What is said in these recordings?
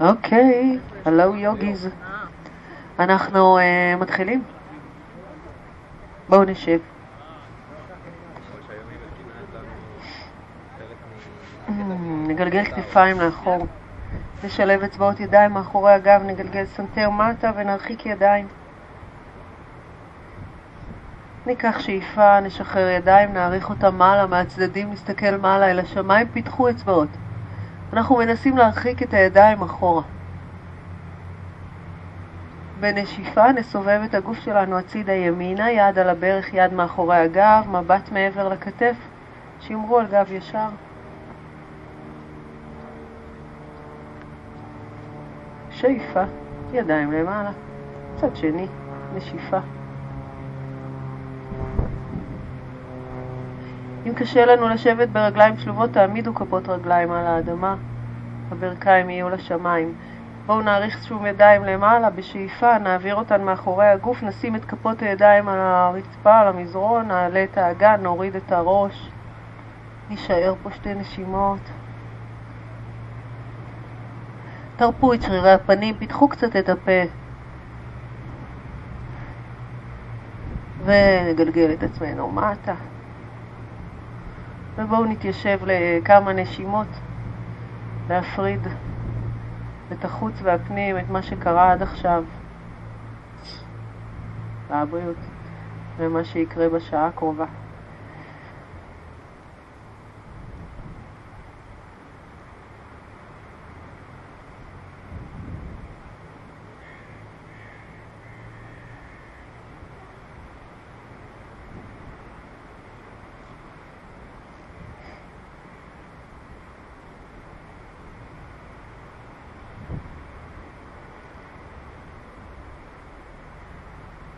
אוקיי, hello yogis. אנחנו uh, מתחילים? בואו נשב. Mm, נגלגל כתפיים לאחור. נשלב אצבעות ידיים מאחורי הגב, נגלגל סנטר מטה ונרחיק ידיים. ניקח שאיפה, נשחרר ידיים, נאריך אותם מעלה, מהצדדים נסתכל מעלה אל השמיים, פתחו אצבעות. אנחנו מנסים להרחיק את הידיים אחורה. בנשיפה נסובב את הגוף שלנו הצידה ימינה, יד על הברך, יד מאחורי הגב, מבט מעבר לכתף, שמרו על גב ישר. שאיפה, ידיים למעלה, צד שני, נשיפה. אם קשה לנו לשבת ברגליים שלובות, תעמידו כפות רגליים על האדמה, הברכיים יהיו לשמיים. בואו נאריך שום ידיים למעלה בשאיפה, נעביר אותן מאחורי הגוף, נשים את כפות הידיים על הרצפה, על המזרון, נעלה את האגן, נוריד את הראש. נישאר פה שתי נשימות. תרפו את שרירי הפנים, פיתחו קצת את הפה. ונגלגל את עצמנו מטה. ובואו נתיישב לכמה נשימות, להפריד את החוץ והפנים, את מה שקרה עד עכשיו, לבריאות, ומה שיקרה בשעה הקרובה.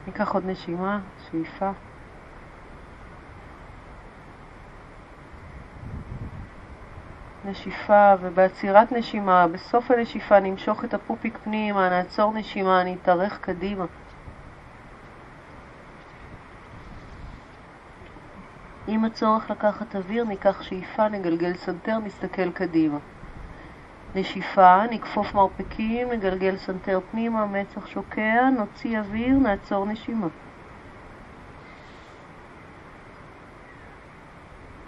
ניקח עוד נשימה, שאיפה. נשיפה, ובעצירת נשימה, בסוף הנשיפה נמשוך את הפופיק פנימה, נעצור נשימה, נתארך קדימה. עם הצורך לקחת אוויר, ניקח שאיפה, נגלגל סנטר, נסתכל קדימה. נשיפה, נכפוף מרפקים, נגלגל סנטר פנימה, מצח שוקע, נוציא אוויר, נעצור נשימה.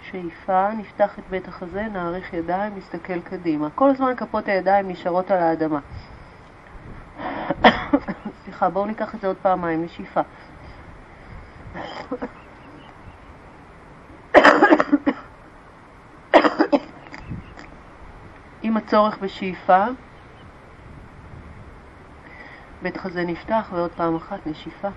שאיפה, נפתח את בית החזה, נאריך ידיים, נסתכל קדימה. כל הזמן כפות הידיים נשארות על האדמה. סליחה, בואו ניקח את זה עוד פעמיים, נשיפה. עם הצורך בשאיפה, בית חזה נפתח ועוד פעם אחת נשיפה.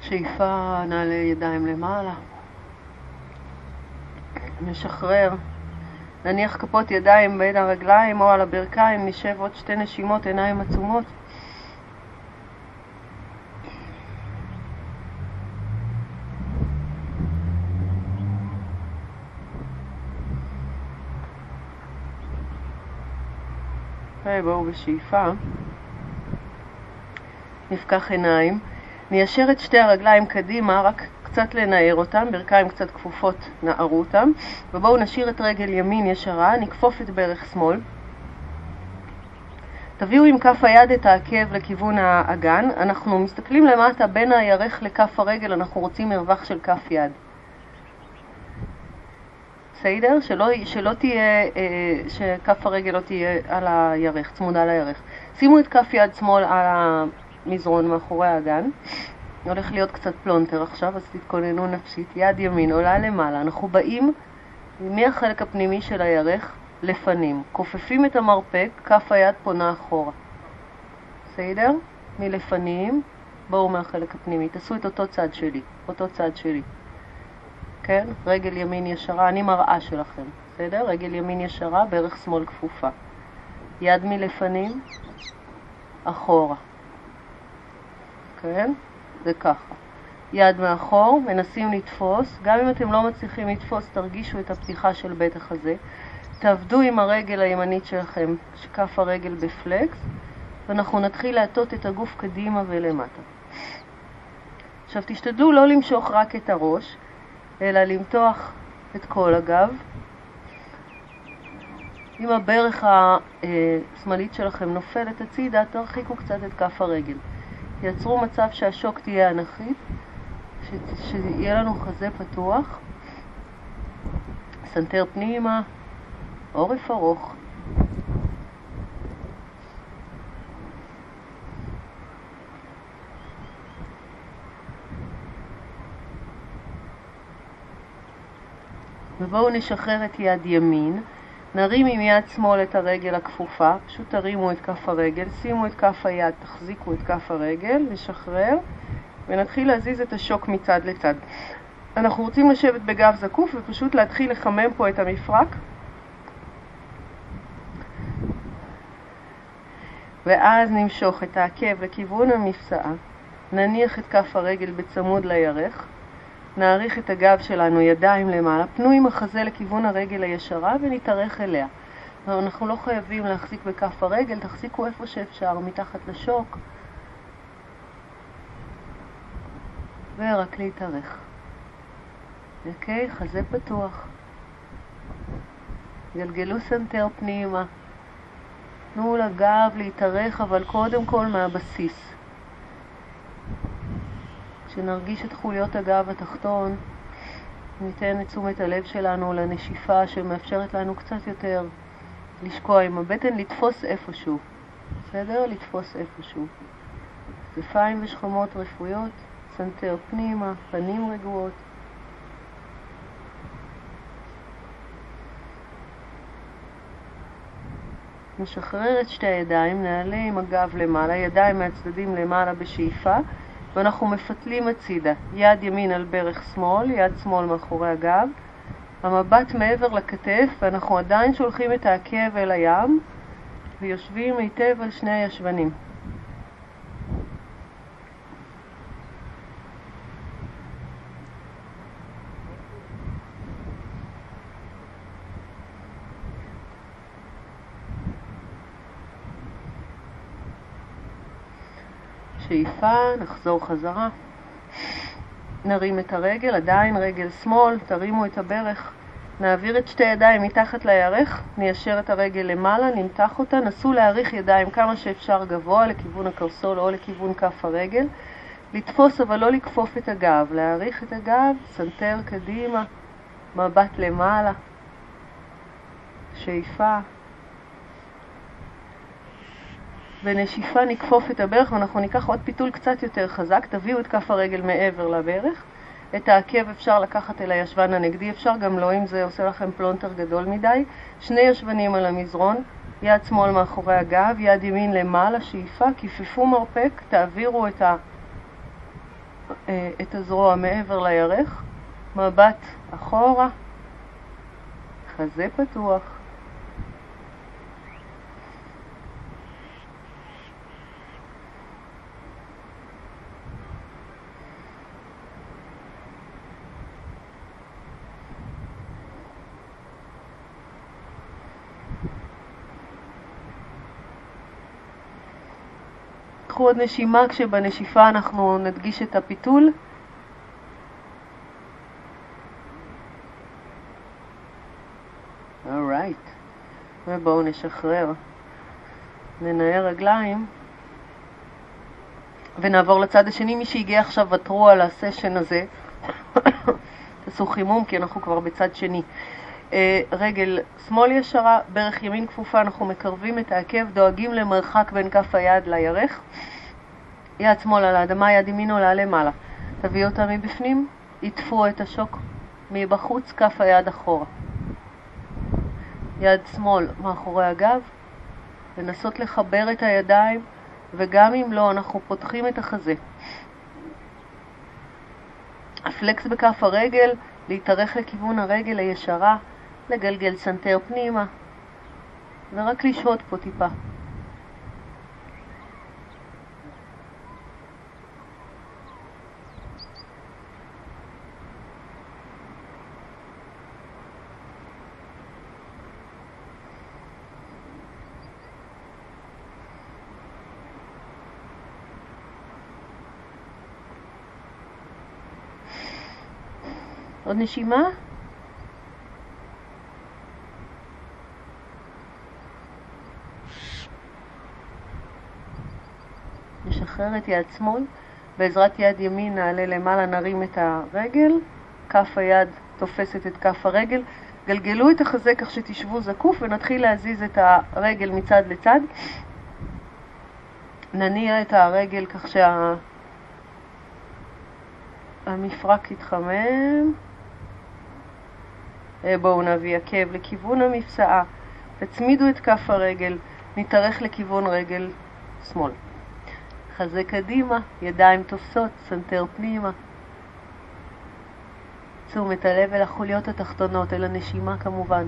שאיפה, נעלה ידיים למעלה. נשחרר. נניח כפות ידיים בין הרגליים או על הברכיים, נשב עוד שתי נשימות, עיניים עצומות. בואו בשאיפה. נפקח עיניים. ניישר את שתי הרגליים קדימה, רק קצת לנער אותם, ברכיים קצת כפופות, נערו אותם. ובואו נשאיר את רגל ימין ישרה, נכפוף את ברך שמאל. תביאו עם כף היד את העקב לכיוון האגן. אנחנו מסתכלים למטה בין הירך לכף הרגל, אנחנו רוצים מרווח של כף יד. בסדר? שלא, שלא תהיה, אה, שכף הרגל לא תהיה על הירך, צמודה לירך. שימו את כף יד שמאל על המזרון מאחורי האגן. הולך להיות קצת פלונטר עכשיו, אז תתכוננו נפשית. יד ימין עולה למעלה. אנחנו באים מהחלק הפנימי של הירך לפנים. כופפים את המרפק, כף היד פונה אחורה. בסדר? מלפנים, בואו מהחלק הפנימי. תעשו את אותו צד שלי, אותו צד שלי. כן? רגל ימין ישרה, אני מראה שלכם, בסדר? רגל ימין ישרה, ברך שמאל כפופה. יד מלפנים, אחורה. כן? זה ככה. יד מאחור, מנסים לתפוס, גם אם אתם לא מצליחים לתפוס, תרגישו את הפתיחה של בית החזה. תעבדו עם הרגל הימנית שלכם, שכף הרגל בפלקס, ואנחנו נתחיל להטות את הגוף קדימה ולמטה. עכשיו תשתדלו לא למשוך רק את הראש, אלא למתוח את כל הגב. אם הברך השמאלית שלכם נופלת הצידה, תרחיקו קצת את כף הרגל. תייצרו מצב שהשוק תהיה אנכית, שיהיה לנו חזה פתוח, סנטר פנימה, עורף ארוך. ובואו נשחרר את יד ימין, נרים עם יד שמאל את הרגל הכפופה, פשוט תרימו את כף הרגל, שימו את כף היד, תחזיקו את כף הרגל, נשחרר, ונתחיל להזיז את השוק מצד לצד. אנחנו רוצים לשבת בגב זקוף ופשוט להתחיל לחמם פה את המפרק. ואז נמשוך את העקב לכיוון המפסעה, נניח את כף הרגל בצמוד לירך, נאריך את הגב שלנו ידיים למעלה, פנו עם החזה לכיוון הרגל הישרה ונתארך אליה. אנחנו לא חייבים להחזיק בכף הרגל, תחזיקו איפה שאפשר, מתחת לשוק, ורק להתארך. אוקיי? חזה פתוח. גלגלו סנטר פנימה. תנו לגב להתארך, אבל קודם כל מהבסיס. כשנרגיש את חוליות הגב התחתון, ניתן את תשומת הלב שלנו לנשיפה שמאפשרת לנו קצת יותר לשקוע עם הבטן, לתפוס איפשהו. בסדר? לתפוס איפשהו. כתפיים ושכמות רפויות, סנטר פנימה, פנים רגועות. נשחרר את שתי הידיים, נעלה עם הגב למעלה, ידיים מהצדדים למעלה בשאיפה, ואנחנו מפתלים הצידה. יד ימין על ברך שמאל, יד שמאל מאחורי הגב, המבט מעבר לכתף, ואנחנו עדיין שולחים את העקב אל הים, ויושבים היטב על שני הישבנים. שאיפה, נחזור חזרה. נרים את הרגל, עדיין רגל שמאל, תרימו את הברך. נעביר את שתי ידיים מתחת לירך, ניישר את הרגל למעלה, נמתח אותה, נסו להאריך ידיים כמה שאפשר גבוה לכיוון הקרסול או לכיוון כף הרגל. לתפוס אבל לא לכפוף את הגב, להאריך את הגב, סנטר קדימה, מבט למעלה, שאיפה. בנשיפה נכפוף את הברך ואנחנו ניקח עוד פיתול קצת יותר חזק, תביאו את כף הרגל מעבר לברך. את העקב אפשר לקחת אל הישבן הנגדי, אפשר גם לא אם זה עושה לכם פלונטר גדול מדי. שני ישבנים על המזרון, יד שמאל מאחורי הגב, יד ימין למעלה, שאיפה, כיפפו מרפק, תעבירו את, ה, אה, את הזרוע מעבר לירך, מבט אחורה, חזה פתוח. קחו עוד נשימה כשבנשיפה אנחנו נדגיש את הפיתול. אורייט. ובואו נשחרר. ננער רגליים. ונעבור לצד השני. מי שהגיע עכשיו, ותרו על הסשן הזה. תעשו חימום כי אנחנו כבר בצד שני. אה, רגל שמאל ישרה, ברך ימין כפופה, אנחנו מקרבים את העקב, דואגים למרחק בין כף היד לירך. יד שמאל על האדמה, יד ימין עולה למעלה. תביאו אותה מבפנים, עטפו את השוק מבחוץ, כף היד אחורה. יד שמאל מאחורי הגב, לנסות לחבר את הידיים, וגם אם לא, אנחנו פותחים את החזה. ה flex בכף הרגל, להתארך לכיוון הרגל הישרה, לגלגל סנטר פנימה ורק לשהות פה טיפה. עוד נשימה את יד שמאל, בעזרת יד ימין נעלה למעלה, נרים את הרגל, כף היד תופסת את כף הרגל, גלגלו את החזה כך שתשבו זקוף ונתחיל להזיז את הרגל מצד לצד. נניע את הרגל כך שהמפרק שה... יתחמם. אה, בואו נביא עקב לכיוון המפסעה, תצמידו את כף הרגל, נתארך לכיוון רגל שמאל. חזה קדימה, ידיים תופסות, סנטר פנימה. תשומת הלב אל החוליות התחתונות, אל הנשימה כמובן.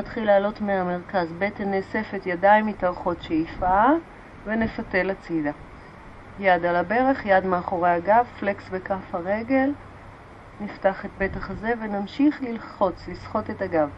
נתחיל לעלות מהמרכז. בטן נאספת, ידיים מתארכות שאיפה, ונפתל הצידה. יד על הברך, יד מאחורי הגב, פלקס בכף הרגל. נפתח את בית החזה ונמשיך ללחוץ, לסחוט את הגב.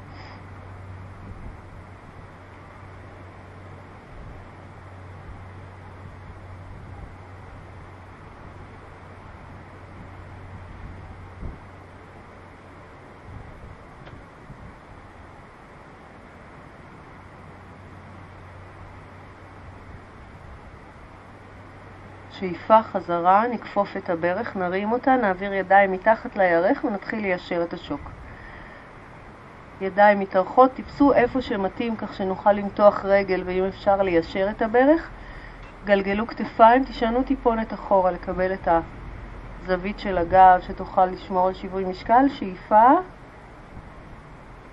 שאיפה חזרה, נכפוף את הברך, נרים אותה, נעביר ידיים מתחת לירך ונתחיל ליישר את השוק. ידיים מתארכות, טיפסו איפה שמתאים כך שנוכל למתוח רגל ואם אפשר ליישר את הברך. גלגלו כתפיים, תשענו טיפונת אחורה לקבל את הזווית של הגב שתוכל לשמור על שיווי משקל, שאיפה,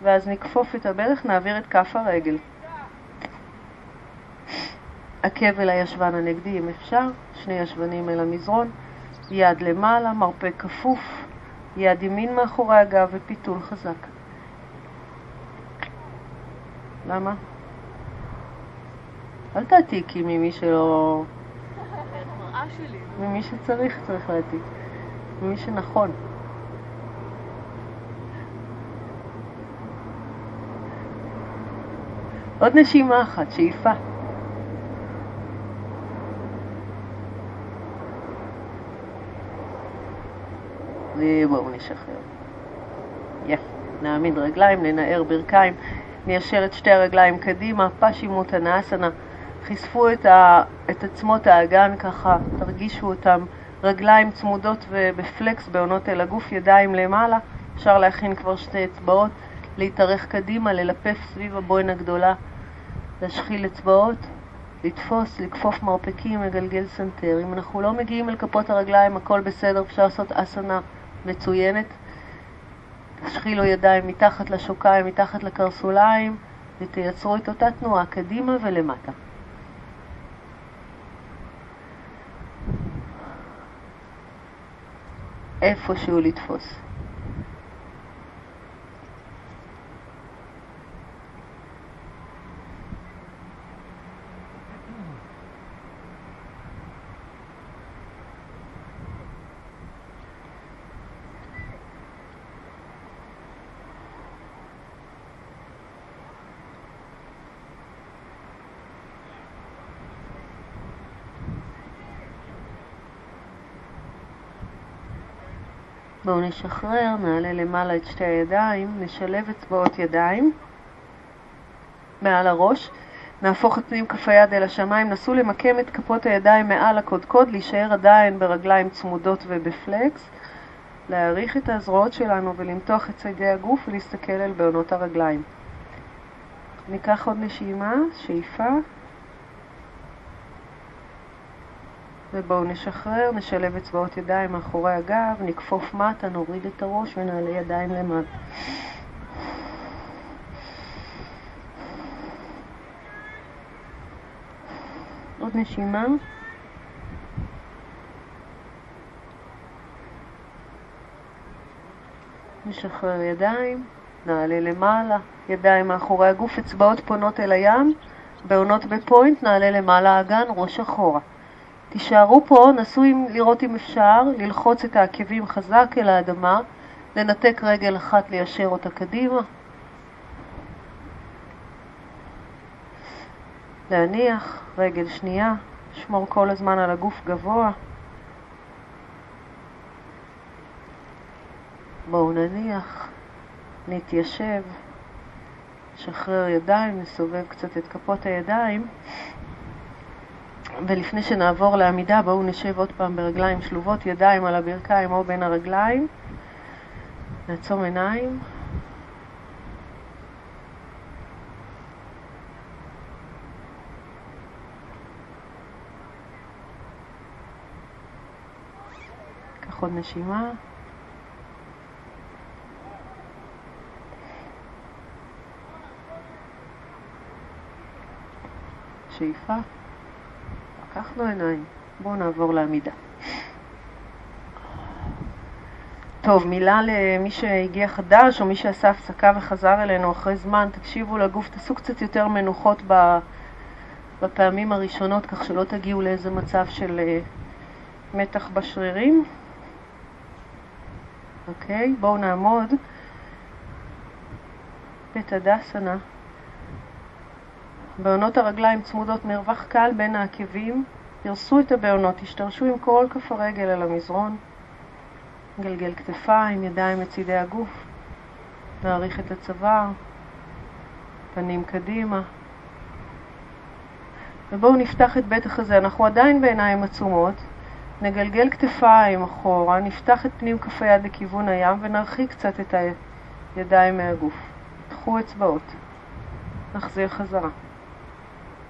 ואז נכפוף את הברך, נעביר את כף הרגל. עקב אל הישבן הנגדי אם אפשר, שני ישבנים אל המזרון, יד למעלה, מרפק כפוף, יד ימין מאחורי הגב ופיתול חזק. למה? אל תעתיקי ממי שלא... ממי שצריך צריך להעתיק. ממי שנכון. עוד נשימה אחת, שאיפה. ובואו נשחרר. יפה. נעמיד רגליים, ננער ברכיים, ניישר את שתי הרגליים קדימה, פשימות הנאסנה. חשפו את, ה, את עצמות האגן ככה, תרגישו אותם. רגליים צמודות ובפלקס בעונות אל הגוף, ידיים למעלה. אפשר להכין כבר שתי אצבעות, להתארך קדימה, ללפף סביב הבוהן הגדולה, להשחיל אצבעות, לתפוס, לכפוף מרפקים, לגלגל סנטר. אם אנחנו לא מגיעים אל כפות הרגליים, הכל בסדר, אפשר לעשות אסנה. מצוינת. תשחילו ידיים מתחת לשוקיים, מתחת לקרסוליים, ותייצרו את אותה תנועה קדימה ולמטה. איפשהו לתפוס. בואו נשחרר, נעלה למעלה את שתי הידיים, נשלב אצבעות ידיים מעל הראש, נהפוך את פנים כף היד אל השמיים, נסו למקם את כפות הידיים מעל הקודקוד, להישאר עדיין ברגליים צמודות ובפלקס, להעריך את הזרועות שלנו ולמתוח את ציידי הגוף ולהסתכל על בעונות הרגליים. ניקח עוד נשימה, שאיפה. ובואו נשחרר, נשלב אצבעות ידיים מאחורי הגב, נכפוף מטה, נוריד את הראש ונעלה ידיים למטה. עוד נשימה. נשחרר ידיים, נעלה למעלה, ידיים מאחורי הגוף, אצבעות פונות אל הים, בעונות בפוינט, נעלה למעלה האגן, ראש אחורה. תישארו פה, נסו לראות אם אפשר ללחוץ את העקבים חזק אל האדמה, לנתק רגל אחת, ליישר אותה קדימה. להניח, רגל שנייה, לשמור כל הזמן על הגוף גבוה. בואו נניח, נתיישב, נשחרר ידיים, נסובב קצת את כפות הידיים. ולפני שנעבור לעמידה, בואו נשב עוד פעם ברגליים שלובות, ידיים על הברכיים או בין הרגליים. נעצום עיניים. קח עוד נשימה. שאיפה. פקחנו עיניים. בואו נעבור לעמידה. טוב, מילה למי שהגיע חדש או מי שעשה הפסקה וחזר אלינו אחרי זמן, תקשיבו לגוף, תעשו קצת יותר מנוחות בפעמים הראשונות, כך שלא תגיעו לאיזה מצב של אה, מתח בשרירים. אוקיי, בואו נעמוד. בית הדסנה. בעונות הרגליים צמודות מרווח קל בין העקבים, פרסו את הבעונות, תשתרשו עם כל כף הרגל על המזרון, גלגל כתפיים, ידיים לצידי הגוף, נעריך את הצוואר, פנים קדימה. ובואו נפתח את בית החזה, אנחנו עדיין בעיניים עצומות, נגלגל כתפיים אחורה, נפתח את פנים כף היד לכיוון הים ונרחיק קצת את הידיים מהגוף. קחו אצבעות, נחזיר חזרה.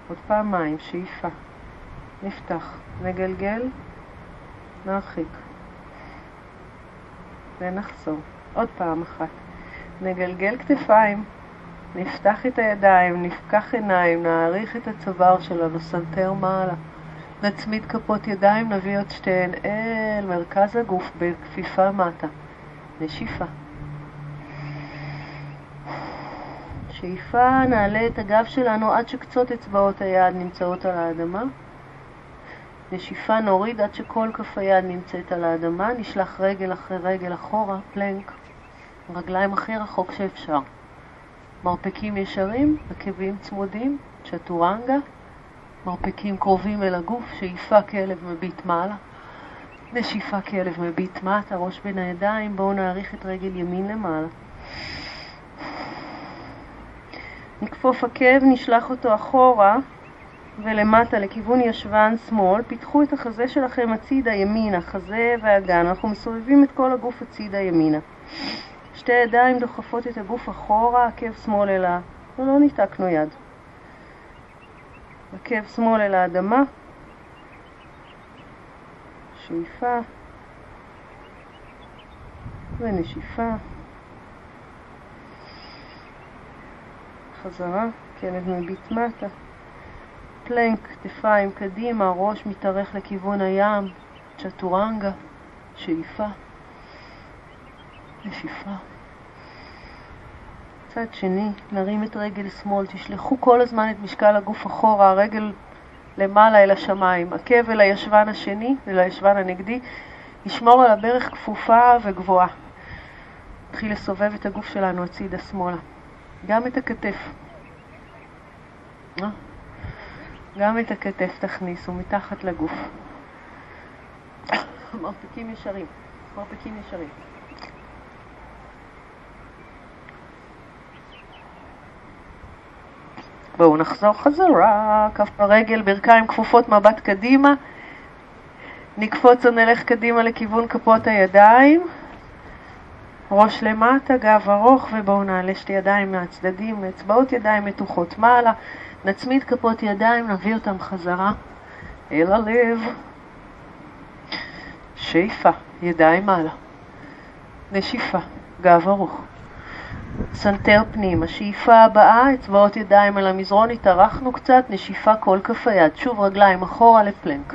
עוד פעמיים, שאיפה. נפתח, נגלגל, נרחיק. ונחזור. עוד פעם אחת. נגלגל כתפיים, נפתח את הידיים, נפקח עיניים, נאריך את הצוואר שלנו, סנטר מעלה. נצמיד כפות ידיים, נביא את שתיהן אל מרכז הגוף בכפיפה מטה. נשיפה. שאיפה, נעלה את הגב שלנו עד שקצות אצבעות היד נמצאות על האדמה. נשיפה נוריד עד שכל כף היד נמצאת על האדמה, נשלח רגל אחרי רגל אחורה, plank, רגליים הכי רחוק שאפשר. מרפקים ישרים, עקבים צמודים, צ'טורנגה, מרפקים קרובים אל הגוף, שאיפה כלב מביט מעלה, נשיפה כלב מביט מטה, ראש בין הידיים, בואו נעריך את רגל ימין למעלה. נכפוף עקב, נשלח אותו אחורה ולמטה לכיוון ישבן שמאל, פיתחו את החזה שלכם הצידה ימינה, חזה ואגן, אנחנו מסובבים את כל הגוף הצידה ימינה. שתי ידיים דוחפות את הגוף אחורה, עקב שמאל אל ה... לא, לא ניתקנו יד. עקב שמאל אל האדמה, שאיפה ונשיפה. חזרה, כלב מביט מטה. פלנק, כתפיים קדימה, ראש מתארך לכיוון הים, צ'טורנגה, שאיפה, נשיפה. צד שני, נרים את רגל שמאל, תשלחו כל הזמן את משקל הגוף אחורה, הרגל למעלה אל השמיים, עקב אל הישבן השני, אל הישבן הנגדי, נשמור על הברך כפופה וגבוהה. נתחיל לסובב את הגוף שלנו הצידה שמאלה. גם את הכתף. אה? גם את הכתף תכניסו מתחת לגוף. מרפקים ישרים, מרפקים ישרים. בואו נחזור חזרה, כף הרגל, ברכיים כפופות, מבט קדימה. נקפוץ או נלך קדימה לכיוון כפות הידיים. ראש למטה, גב ארוך, ובואו נעלה שתי ידיים מהצדדים, אצבעות ידיים מתוחות מעלה, נצמיד כפות ידיים, נביא אותם חזרה אל הלב. שאיפה, ידיים מעלה. נשיפה, גב ארוך. סנטר פנימה. שאיפה הבאה, אצבעות ידיים על המזרון, התארכנו קצת, נשיפה כל כף היד. שוב רגליים אחורה ל plank.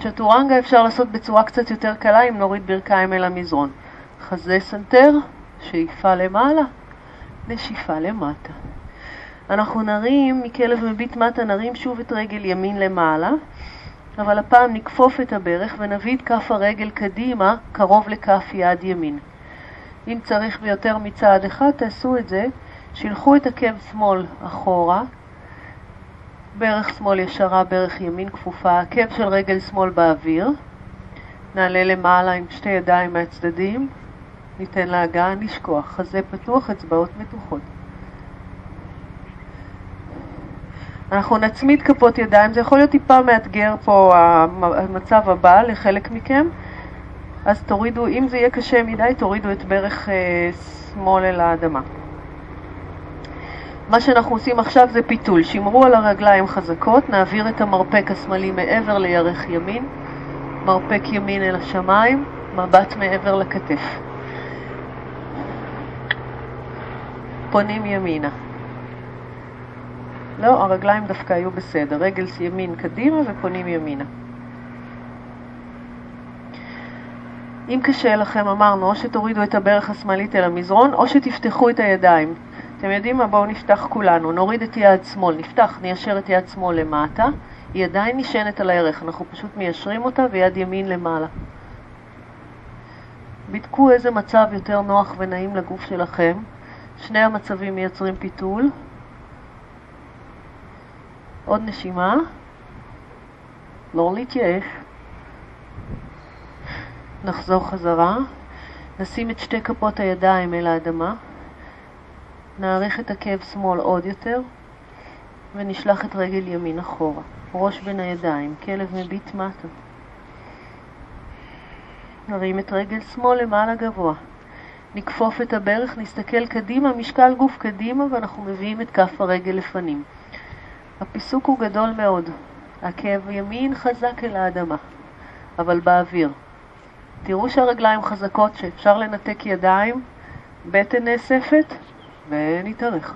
צ'טורנגה אפשר לעשות בצורה קצת יותר קלה אם נוריד ברכיים אל המזרון. חזה סנטר, שאיפה למעלה, נשיפה למטה. אנחנו נרים מכלב מביט מטה, נרים שוב את רגל ימין למעלה, אבל הפעם נכפוף את הברך ונביא את כף הרגל קדימה, קרוב לכף יד ימין. אם צריך ביותר מצעד אחד, תעשו את זה. שילחו את עקב שמאל אחורה, ברך שמאל ישרה, ברך ימין כפופה, עקב של רגל שמאל באוויר. נעלה למעלה עם שתי ידיים מהצדדים, ניתן להגעה, נשכוח, חזה פתוח, אצבעות מתוחות. אנחנו נצמיד כפות ידיים, זה יכול להיות טיפה מאתגר פה המצב הבא לחלק מכם, אז תורידו, אם זה יהיה קשה מדי, תורידו את ברך אה, שמאל אל האדמה. מה שאנחנו עושים עכשיו זה פיתול. שמרו על הרגליים חזקות, נעביר את המרפק השמאלי מעבר לירך ימין, מרפק ימין אל השמיים, מבט מעבר לכתף. פונים ימינה. לא, הרגליים דווקא היו בסדר. רגל ימין קדימה ופונים ימינה. אם קשה לכם, אמרנו, או שתורידו את הברך השמאלית אל המזרון, או שתפתחו את הידיים. אתם יודעים מה? בואו נפתח כולנו. נוריד את יד שמאל, נפתח, ניישר את יד שמאל למטה. היא עדיין נשענת על הערך, אנחנו פשוט מיישרים אותה ויד ימין למעלה. בדקו איזה מצב יותר נוח ונעים לגוף שלכם. שני המצבים מייצרים פיתול. עוד נשימה. לא להתייאש. נחזור חזרה. נשים את שתי כפות הידיים אל האדמה. נאריך את עקב שמאל עוד יותר, ונשלח את רגל ימין אחורה. ראש בין הידיים, כלב מביט מטה. נרים את רגל שמאל למעלה גבוה. נכפוף את הברך, נסתכל קדימה, משקל גוף קדימה, ואנחנו מביאים את כף הרגל לפנים. הפיסוק הוא גדול מאוד. עקב ימין חזק אל האדמה, אבל באוויר. תראו שהרגליים חזקות, שאפשר לנתק ידיים, בטן נאספת, ונתארך.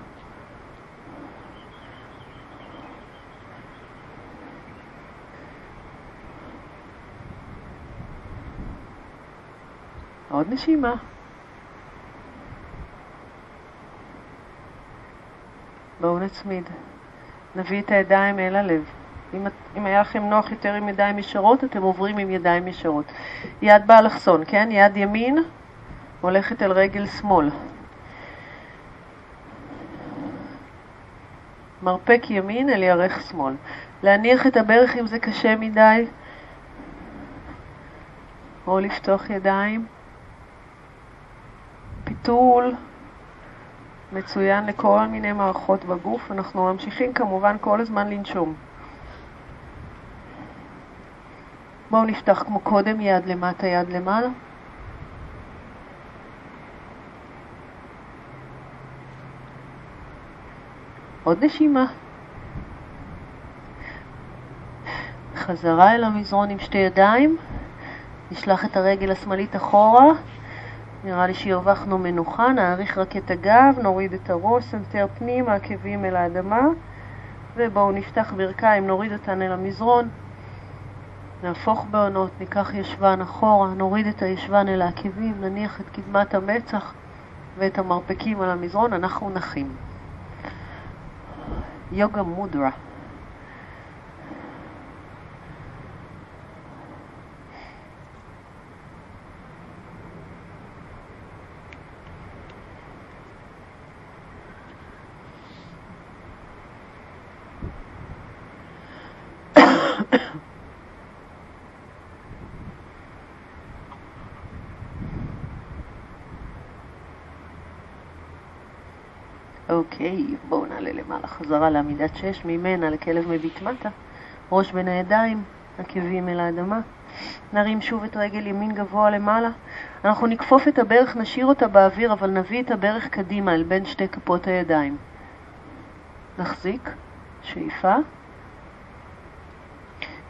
עוד נשימה. בואו נצמיד. נביא את הידיים אל הלב. אם, אם היה לכם נוח יותר עם ידיים ישרות, אתם עוברים עם ידיים ישרות. יד באלכסון, כן? יד ימין הולכת אל רגל שמאל. מרפק ימין אל ירך שמאל. להניח את הברך אם זה קשה מדי, או לפתוח ידיים. פיתול מצוין לכל מיני מערכות בגוף. אנחנו ממשיכים כמובן כל הזמן לנשום. בואו נפתח כמו קודם, יד למטה, יד למעלה. עוד נשימה. חזרה אל המזרון עם שתי ידיים. נשלח את הרגל השמאלית אחורה. נראה לי שהרווחנו מנוחה. נאריך רק את הגב, נוריד את הראש, סנטר פנימה, העקבים אל האדמה. ובואו נפתח ברכיים, נוריד אותן אל המזרון. נהפוך בעונות, ניקח ישבן אחורה, נוריד את הישבן אל העקבים, נניח את קדמת המצח ואת המרפקים על המזרון, אנחנו נחים. יוגה מודרה. אוקיי, בואו נעלה למעלה חזרה לעמידת שש, ממנה לכלב מביט מטה, ראש בין הידיים, עקבים אל האדמה. נרים שוב את רגל ימין גבוה למעלה. אנחנו נכפוף את הברך, נשאיר אותה באוויר, אבל נביא את הברך קדימה אל בין שתי כפות הידיים. נחזיק, שאיפה,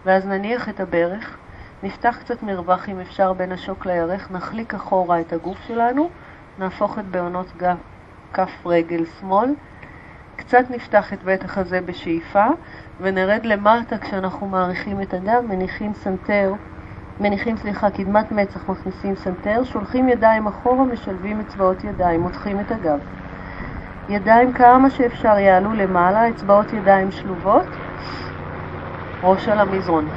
ואז נניח את הברך, נפתח קצת מרווח אם אפשר בין השוק לירך, נחליק אחורה את הגוף שלנו, נהפוך את בהונות, גב כף רגל שמאל, קצת נפתח את בית החזה בשאיפה ונרד למטה כשאנחנו מאריכים את הגב, מניחים סנטר, מניחים, סליחה, קדמת מצח, מכניסים סנטר, שולחים ידיים אחורה, משלבים אצבעות ידיים, מותחים את הגב. ידיים כמה שאפשר יעלו למעלה, אצבעות ידיים שלובות, ראש על המזרון.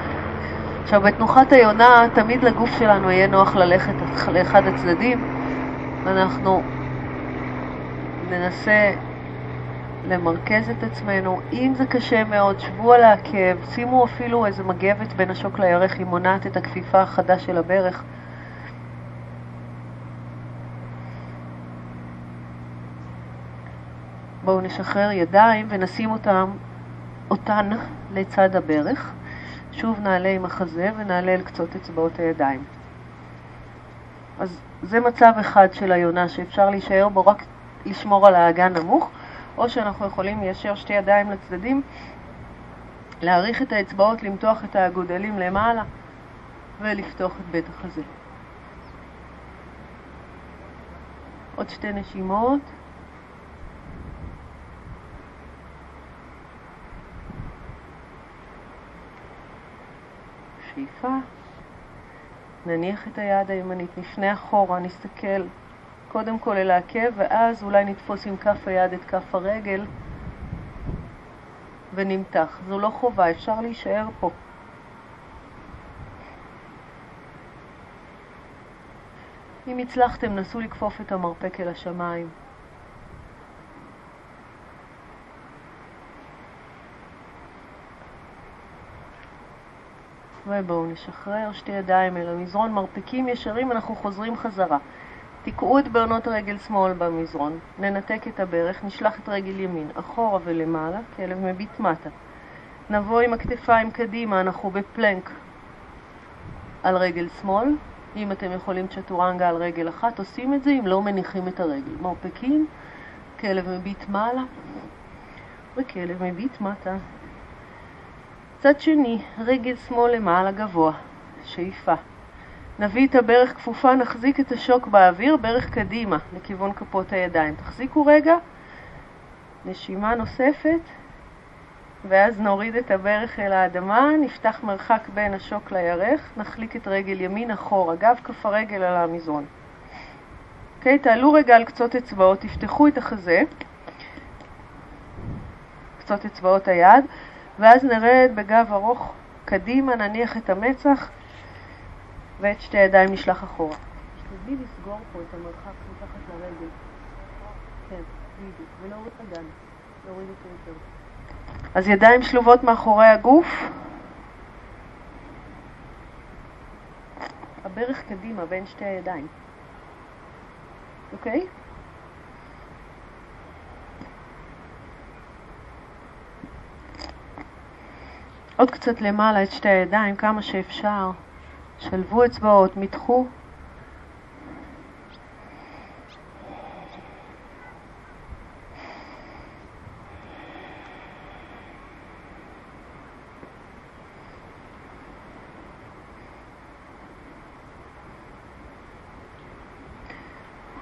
עכשיו, בתנוחת היונה, תמיד לגוף שלנו יהיה נוח ללכת לאחד הצדדים. אנחנו ננסה למרכז את עצמנו. אם זה קשה מאוד, שבו על העקב, שימו אפילו איזה מגבת בין השוק לירך, היא מונעת את הכפיפה החדה של הברך. בואו נשחרר ידיים ונשים אותם, אותן לצד הברך. שוב נעלה עם החזה ונעלה אל קצות אצבעות הידיים. אז זה מצב אחד של היונה שאפשר להישאר בו רק לשמור על האגן נמוך, או שאנחנו יכולים ליישר שתי ידיים לצדדים, להאריך את האצבעות, למתוח את האגודלים למעלה ולפתוח את בית החזה. עוד שתי נשימות. שאיפה. נניח את היד הימנית, נפנה אחורה, נסתכל קודם כל אל העקב, ואז אולי נתפוס עם כף היד את כף הרגל ונמתח. זו לא חובה, אפשר להישאר פה. אם הצלחתם, נסו לכפוף את המרפק אל השמיים. ובואו נשחרר שתי ידיים אל המזרון, מרפקים ישרים, אנחנו חוזרים חזרה. תקעו את בעונות רגל שמאל במזרון, ננתק את הברך, נשלח את רגל ימין אחורה ולמעלה, כלב מביט מטה. נבוא עם הכתפיים קדימה, אנחנו בפלנק על רגל שמאל. אם אתם יכולים צ'טורנגה על רגל אחת, עושים את זה, אם לא מניחים את הרגל. מרפקים, כלב מביט מעלה וכלב מביט מטה. צד שני, רגל שמאל למעלה גבוה, שאיפה. נביא את הברך כפופה, נחזיק את השוק באוויר, ברך קדימה, לכיוון כפות הידיים. תחזיקו רגע, נשימה נוספת, ואז נוריד את הברך אל האדמה, נפתח מרחק בין השוק לירך, נחליק את רגל ימין אחורה, גב כף הרגל על המזרון. אוקיי, תעלו רגע על קצות אצבעות, תפתחו את החזה, קצות אצבעות היד, ואז נרד בגב ארוך קדימה, נניח את המצח ואת שתי הידיים נשלח אחורה. תשתדלי לסגור פה את המרחק מתחת לרגל. כן, בדיוק, ולהוריד את הגן, להוריד אותו יותר. אז ידיים שלובות מאחורי הגוף. הברך קדימה בין שתי הידיים. אוקיי? עוד קצת למעלה את שתי הידיים, כמה שאפשר. שלבו אצבעות, מתחו.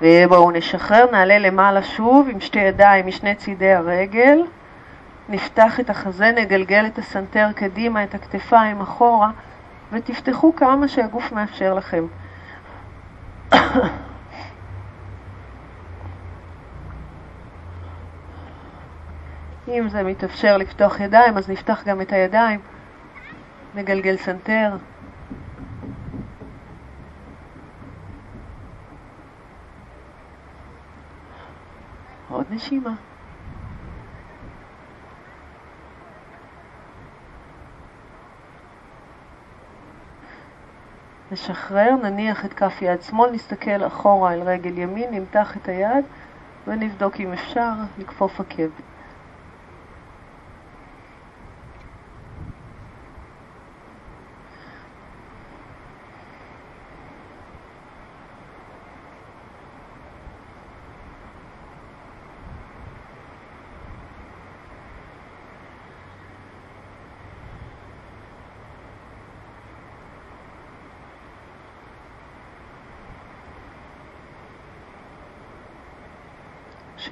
ובואו נשחרר, נעלה למעלה שוב עם שתי ידיים משני צידי הרגל. נפתח את החזה, נגלגל את הסנטר קדימה, את הכתפיים אחורה, ותפתחו כמה שהגוף מאפשר לכם. אם זה מתאפשר לפתוח ידיים, אז נפתח גם את הידיים. נגלגל סנטר. עוד נשימה. נשחרר, נניח את כף יד שמאל, נסתכל אחורה אל רגל ימין, נמתח את היד ונבדוק אם אפשר לכפוף עקב.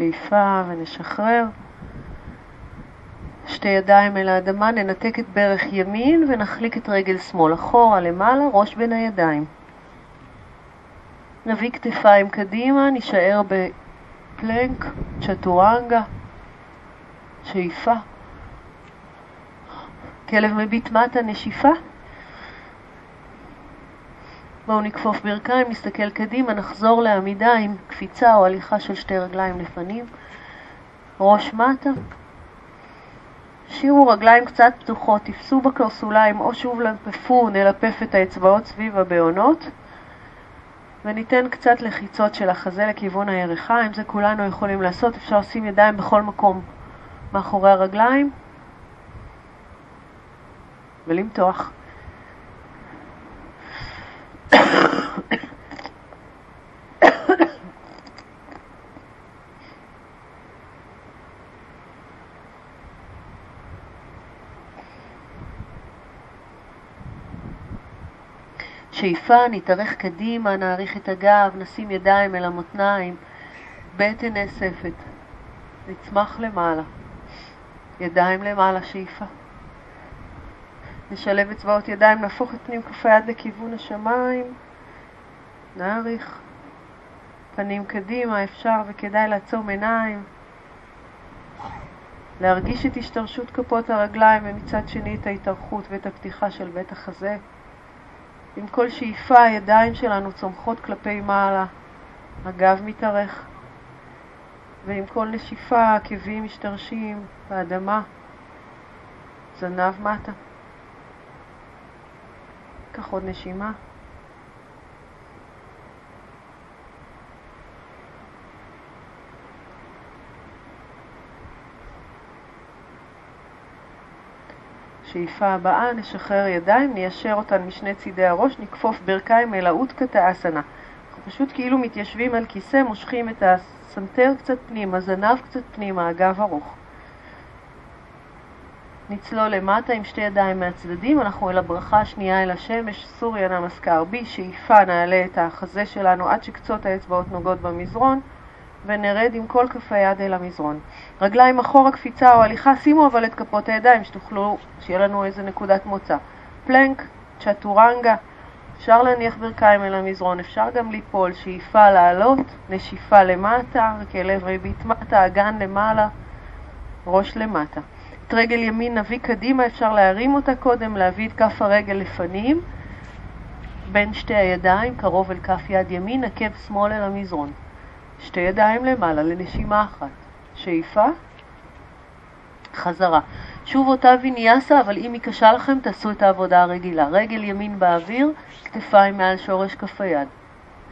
שאיפה ונשחרר. שתי ידיים אל האדמה, ננתק את ברך ימין ונחליק את רגל שמאל אחורה למעלה, ראש בין הידיים. נביא כתפיים קדימה, נישאר בפלנק, צ'טורנגה, שאיפה. כלב מביט מטה, נשיפה. בואו נכפוף ברכיים, נסתכל קדימה, נחזור לעמידה עם קפיצה או הליכה של שתי רגליים לפנים. ראש מטה. השאירו רגליים קצת פתוחות, תפסו בקרסוליים או שוב לנפפו, נלפף את האצבעות סביב הבעונות וניתן קצת לחיצות של החזה לכיוון הירחה, אם זה כולנו יכולים לעשות, אפשר לשים ידיים בכל מקום מאחורי הרגליים ולמתוח. שאיפה, נתארך קדימה, נאריך את הגב, נשים ידיים אל המותניים, בטן נאספת, נצמח למעלה, ידיים למעלה, שאיפה. נשלב אצבעות ידיים, נהפוך את פנים כף היד לכיוון השמיים, נאריך, פנים קדימה, אפשר וכדאי לעצום עיניים, להרגיש את השתרשות כפות הרגליים ומצד שני את ההתארכות ואת הפתיחה של בית החזה. עם כל שאיפה הידיים שלנו צומחות כלפי מעלה, הגב מתארך, ועם כל נשיפה העקבים משתרשים באדמה, זנב מטה. קח עוד נשימה. שאיפה הבאה, נשחרר ידיים, ניישר אותן משני צידי הראש, נכפוף ברכיים אל האותקת האסנה. אנחנו פשוט כאילו מתיישבים על כיסא, מושכים את הסנטר קצת פנימה, זנב קצת פנימה, הגב ארוך. נצלול למטה עם שתי ידיים מהצדדים, אנחנו אל הברכה השנייה אל השמש, סוריה נמסקר בי, שאיפה נעלה את החזה שלנו עד שקצות האצבעות נוגעות במזרון. ונרד עם כל כף היד אל המזרון. רגליים אחורה, קפיצה או הליכה, שימו אבל את כפות הידיים, שתוכלו, שיהיה לנו איזה נקודת מוצא. פלנק, צ'טורנגה, אפשר להניח ברכיים אל המזרון, אפשר גם ליפול, שאיפה לעלות, נשיפה למטה, כלב ריבית מטה, אגן למעלה, ראש למטה. את רגל ימין נביא קדימה, אפשר להרים אותה קודם, להביא את כף הרגל לפנים, בין שתי הידיים, קרוב אל כף יד ימין, עקב שמאל אל המזרון. שתי ידיים למעלה לנשימה אחת. שאיפה, חזרה. שוב אותה ויניאסה, אבל אם היא קשה לכם, תעשו את העבודה הרגילה. רגל ימין באוויר, כתפיים מעל שורש כף היד.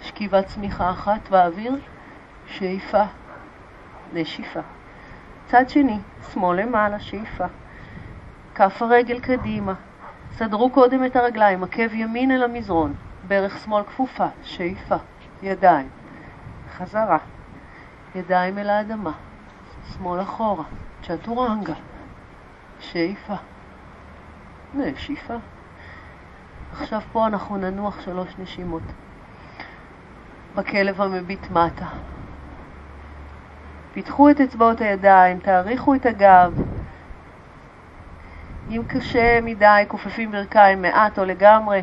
שכיבת צמיחה אחת באוויר, שאיפה, נשיפה. צד שני, שמאל למעלה, שאיפה. כף הרגל קדימה. סדרו קודם את הרגליים, עקב ימין אל המזרון, ברך שמאל כפופה, שאיפה, ידיים. חזרה, ידיים אל האדמה, שמאל אחורה, צ'טורנגה, שאיפה, נשיפה. עכשיו פה אנחנו ננוח שלוש נשימות. בכלב המביט מטה. פיתחו את אצבעות הידיים, תאריכו את הגב. אם קשה מדי, כופפים ברכיים מעט או לגמרי.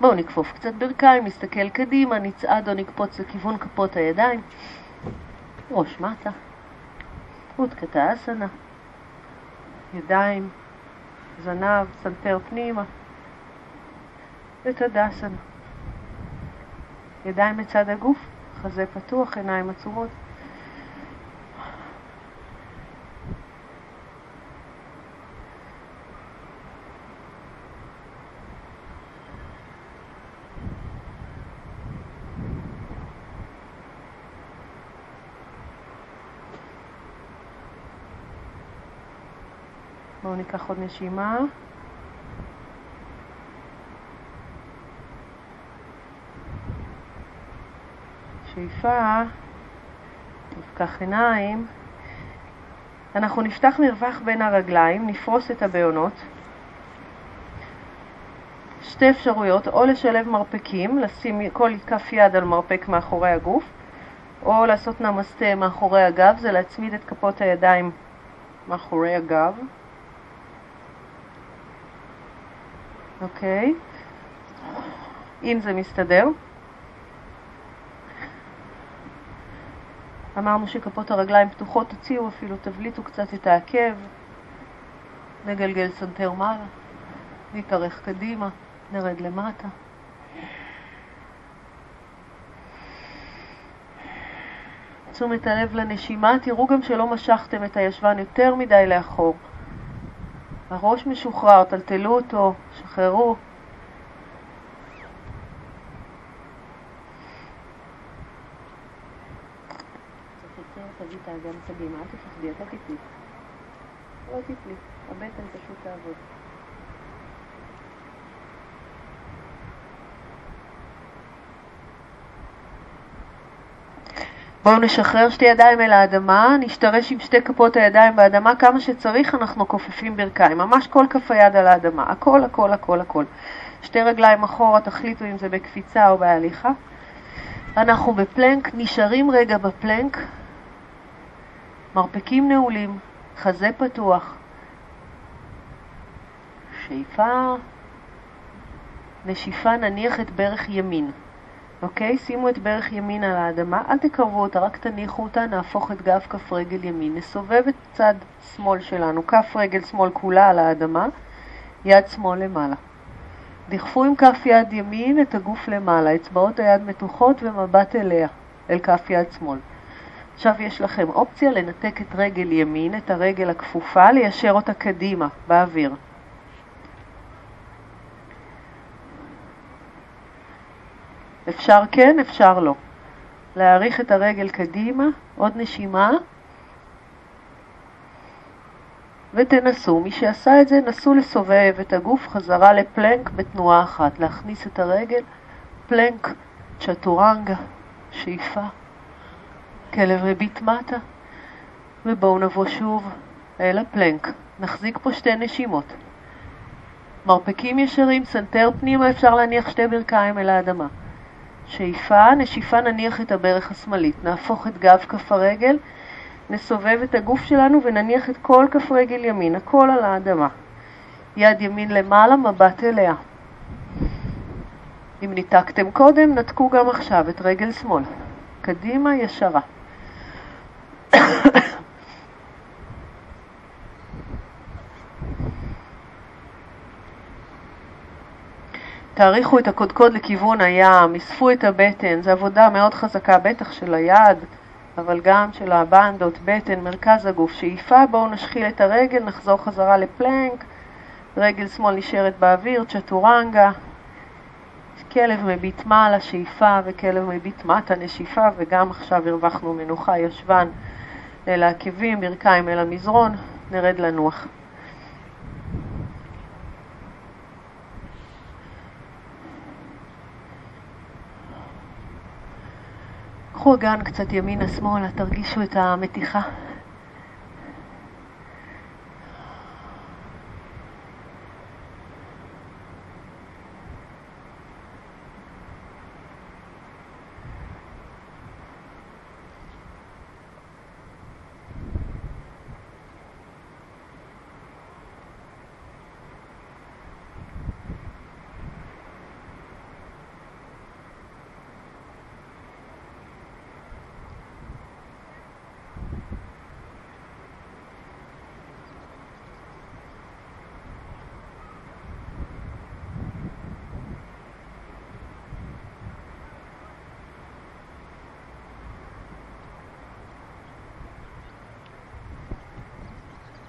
בואו נכפוף קצת ברכיים, נסתכל קדימה, נצעד או נקפוץ לכיוון כפות הידיים. ראש מטה. אוטקטאסנה. ידיים, זנב, סנטר פנימה. וטדאסנה. ידיים בצד הגוף, חזה פתוח, עיניים עצומות. בואו ניקח עוד נשימה. שאיפה, נפקח עיניים. אנחנו נפתח מרווח בין הרגליים, נפרוס את הבעונות. שתי אפשרויות, או לשלב מרפקים, לשים כל כף יד על מרפק מאחורי הגוף, או לעשות נמסטה מאחורי הגב, זה להצמיד את כפות הידיים מאחורי הגב. אוקיי? אם זה מסתדר. אמרנו שכפות הרגליים פתוחות, תוציאו אפילו, תבליטו קצת את העקב, נגלגל סנטר מעלה, נתארך קדימה, נרד למטה. תשומת הלב לנשימה, תראו גם שלא משכתם את הישבן יותר מדי לאחור. הראש משוחרר, טלטלו אותו, שחררו. האגן קדימה, אל תפחדי, אתה תפלי. לא הבטן פשוט תעבוד. בואו נשחרר שתי ידיים אל האדמה, נשתרש עם שתי כפות הידיים באדמה כמה שצריך, אנחנו כופפים ברכיים. ממש כל כף היד על האדמה, הכל, הכל, הכל, הכל. שתי רגליים אחורה, תחליטו אם זה בקפיצה או בהליכה. אנחנו בפלנק, נשארים רגע בפלנק, מרפקים נעולים, חזה פתוח. שאיפה, נשיפה, נניח את ברך ימין. אוקיי? שימו את ברך ימין על האדמה, אל תקרבו אותה, רק תניחו אותה, נהפוך את גב כף רגל ימין. נסובב את צד שמאל שלנו, כף רגל שמאל כולה על האדמה, יד שמאל למעלה. דחפו עם כף יד ימין את הגוף למעלה, אצבעות היד מתוחות ומבט אליה, אל כף יד שמאל. עכשיו יש לכם אופציה לנתק את רגל ימין, את הרגל הכפופה, ליישר אותה קדימה, באוויר. אפשר כן, אפשר לא. להאריך את הרגל קדימה, עוד נשימה, ותנסו. מי שעשה את זה, נסו לסובב את הגוף חזרה לפלנק בתנועה אחת. להכניס את הרגל, פלנק, צ'טורנגה, שאיפה. כלב מביט מטה, ובואו נבוא שוב אל הפלנק. נחזיק פה שתי נשימות. מרפקים ישרים, סנטר פנימה, אפשר להניח שתי ברכיים אל האדמה. שאיפה, נשיפה נניח את הברך השמאלית. נהפוך את גב כף הרגל, נסובב את הגוף שלנו ונניח את כל כף רגל ימין, הכל על האדמה. יד ימין למעלה, מבט אליה. אם ניתקתם קודם, נתקו גם עכשיו את רגל שמאל. קדימה, ישרה. תאריכו את הקודקוד לכיוון הים, אספו את הבטן, זו עבודה מאוד חזקה, בטח של היד, אבל גם של הבנדות, בטן, מרכז הגוף. שאיפה, בואו נשחיל את הרגל, נחזור חזרה לפלנק, רגל שמאל נשארת באוויר, צ'טורנגה, כלב מביט מעלה, שאיפה, וכלב מביט מטה, נשיפה, וגם עכשיו הרווחנו מנוחה, ישבן אל העקבים, ברכיים אל המזרון, נרד לנוח. קחו אגן קצת ימינה-שמאלה, תרגישו את המתיחה.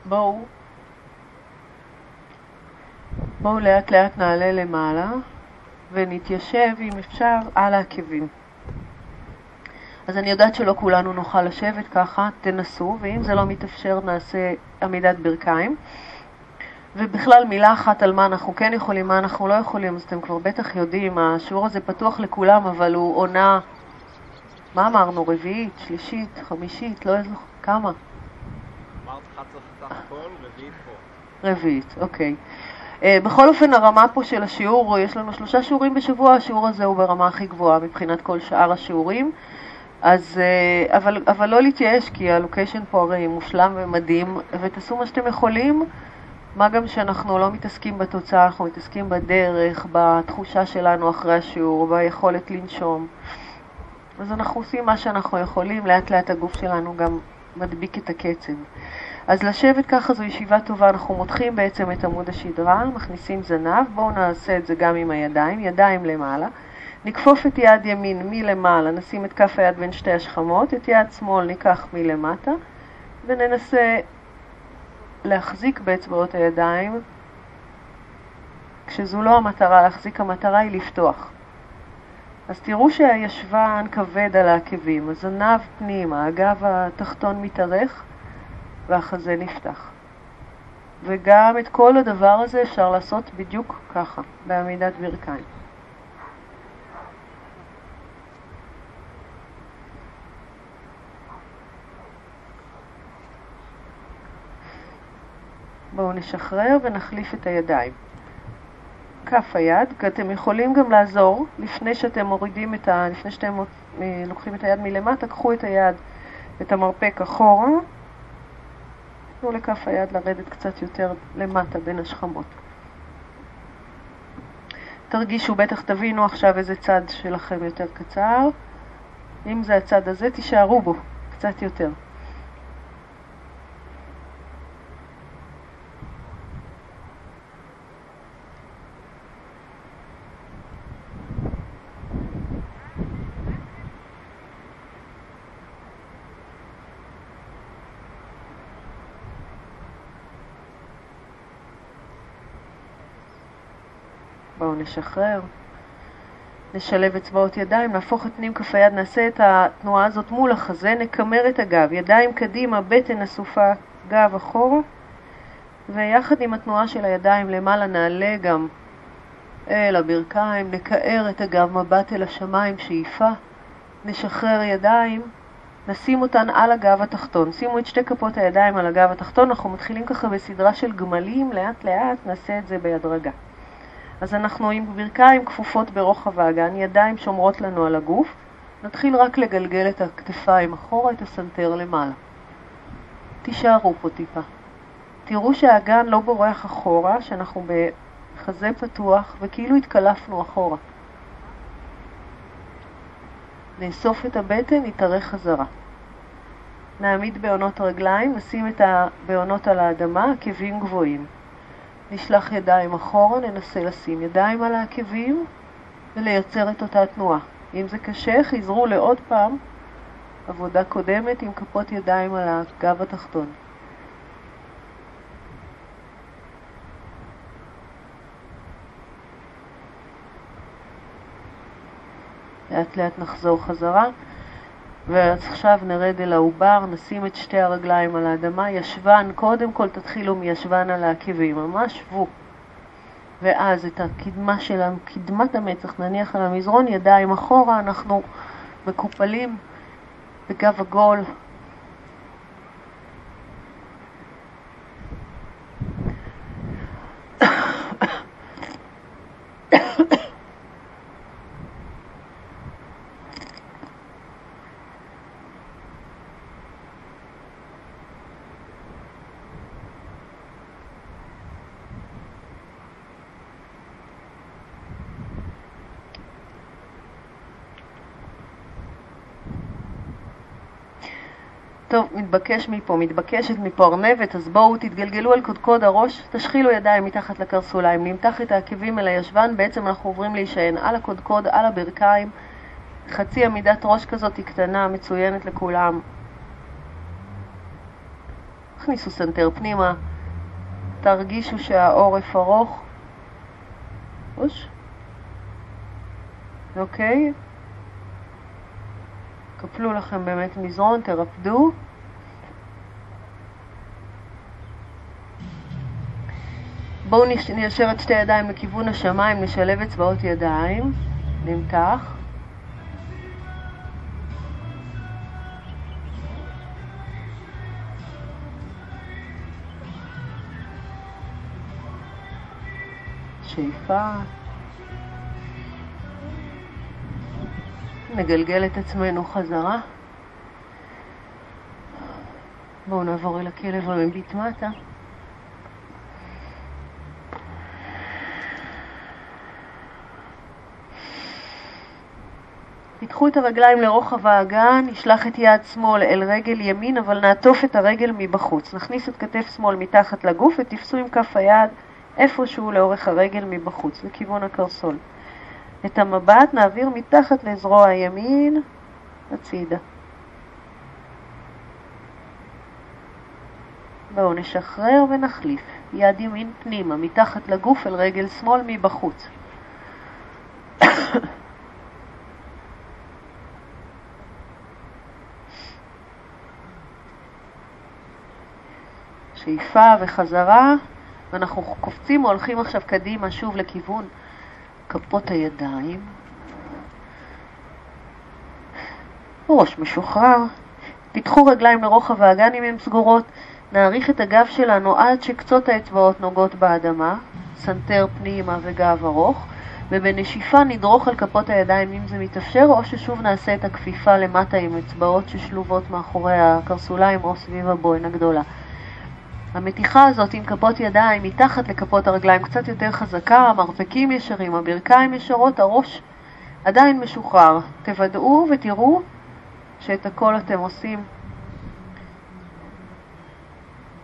בואו, בואו לאט לאט נעלה למעלה ונתיישב, אם אפשר, על העקבים. אז אני יודעת שלא כולנו נוכל לשבת ככה, תנסו, ואם זה לא מתאפשר נעשה עמידת ברכיים. ובכלל מילה אחת על מה אנחנו כן יכולים, מה אנחנו לא יכולים, אז אתם כבר בטח יודעים, השיעור הזה פתוח לכולם, אבל הוא עונה מה אמרנו? רביעית, שלישית, חמישית, לא זוכר, כמה? אמרת 11 סך הכל, רביעית פה. רביעית, אוקיי. Uh, בכל אופן, הרמה פה של השיעור, יש לנו שלושה שיעורים בשבוע, השיעור הזה הוא ברמה הכי גבוהה מבחינת כל שאר השיעורים. אז, uh, אבל, אבל לא להתייאש, כי הלוקיישן פה הרי מושלם ומדהים, ותעשו מה שאתם יכולים, מה גם שאנחנו לא מתעסקים בתוצאה, אנחנו מתעסקים בדרך, בתחושה שלנו אחרי השיעור, ביכולת לנשום. אז אנחנו עושים מה שאנחנו יכולים, לאט לאט הגוף שלנו גם מדביק את הקצב. אז לשבת ככה זו ישיבה טובה, אנחנו מותחים בעצם את עמוד השדרה, מכניסים זנב, בואו נעשה את זה גם עם הידיים, ידיים למעלה. נכפוף את יד ימין מלמעלה, נשים את כף היד בין שתי השכמות, את יד שמאל ניקח מלמטה, וננסה להחזיק באצבעות הידיים, כשזו לא המטרה להחזיק, המטרה היא לפתוח. אז תראו שהישבן כבד על העקבים, הזנב פנימה, הגב התחתון מתארך והחזה נפתח. וגם את כל הדבר הזה אפשר לעשות בדיוק ככה, בעמידת ברכיים. בואו נשחרר ונחליף את הידיים. כף היד, כי אתם יכולים גם לעזור לפני שאתם מורידים את ה... לפני שאתם לוקחים את היד מלמטה, קחו את היד, את המרפק אחורה, תנו לכף היד לרדת קצת יותר למטה בין השכמות. תרגישו, בטח תבינו עכשיו איזה צד שלכם יותר קצר. אם זה הצד הזה, תישארו בו קצת יותר. נשחרר. נשלב אצבעות ידיים, נהפוך את פנים כף היד, נעשה את התנועה הזאת מול החזה, נקמר את הגב, ידיים קדימה, בטן אסופה, גב אחורה, ויחד עם התנועה של הידיים למעלה נעלה גם אל הברכיים, נקער את הגב, מבט אל השמיים, שאיפה, נשחרר ידיים, נשים אותן על הגב התחתון. שימו את שתי כפות הידיים על הגב התחתון, אנחנו מתחילים ככה בסדרה של גמלים, לאט לאט נעשה את זה בהדרגה. אז אנחנו עם ברכיים כפופות ברוחב האגן, ידיים שומרות לנו על הגוף. נתחיל רק לגלגל את הכתפיים אחורה, את הסנטר למעלה. תישארו פה טיפה. תראו שהאגן לא בורח אחורה, שאנחנו בחזה פתוח וכאילו התקלפנו אחורה. נאסוף את הבטן, נתארך חזרה. נעמיד בעונות רגליים, נשים את הבעונות על האדמה, עקבים גבוהים. נשלח ידיים אחורה, ננסה לשים ידיים על העקבים ולייצר את אותה תנועה. אם זה קשה, חזרו לעוד פעם עבודה קודמת עם כפות ידיים על הגב התחתון. לאט לאט נחזור חזרה. ועכשיו נרד אל העובר, נשים את שתי הרגליים על האדמה, ישבן, קודם כל תתחילו מישבן על העקבים, ממש שבו. ואז את הקדמה שלנו, קדמת המצח, נניח על המזרון, ידיים אחורה, אנחנו מקופלים בגב עגול, טוב, מתבקש מפה, מתבקשת מפה ארנבת, אז בואו תתגלגלו על קודקוד הראש, תשחילו ידיים מתחת לקרסוליים, נמתח את העקבים אל הישבן, בעצם אנחנו עוברים להישען על הקודקוד, על הברכיים, חצי עמידת ראש כזאתי קטנה, מצוינת לכולם. הכניסו סנטר פנימה, תרגישו שהעורף ארוך. אוש. אוקיי? קפלו לכם באמת מזרון, תרפדו. בואו ניישר את שתי הידיים לכיוון השמיים, נשלב אצבעות ידיים, נמתח. שאיפה. נגלגל את עצמנו חזרה. בואו נעבור אל הכלב המביט מטה. פיתחו את הרגליים לרוחב האגן, נשלח את יד שמאל אל רגל ימין, אבל נעטוף את הרגל מבחוץ. נכניס את כתף שמאל מתחת לגוף ותפסו עם כף היד איפשהו לאורך הרגל מבחוץ, לכיוון הקרסול. את המבט נעביר מתחת לזרוע הימין הצידה. בואו נשחרר ונחליף. יד ימין פנימה, מתחת לגוף אל רגל שמאל מבחוץ. שאיפה וחזרה, ואנחנו קופצים הולכים עכשיו קדימה שוב לכיוון כפות הידיים. ראש משוחרר. פתחו רגליים לרוחב האגן אם הן סגורות. נאריך את הגב שלנו עד שקצות האצבעות נוגעות באדמה, סנטר פנימה וגב ארוך, ובנשיפה נדרוך על כפות הידיים אם זה מתאפשר, או ששוב נעשה את הכפיפה למטה עם אצבעות ששלובות מאחורי הקרסוליים או סביב הבוהן הגדולה. המתיחה הזאת עם כפות ידיים מתחת לכפות הרגליים קצת יותר חזקה, המרפקים ישרים, הברכיים ישרות, הראש עדיין משוחרר. תוודאו ותראו שאת הכל אתם עושים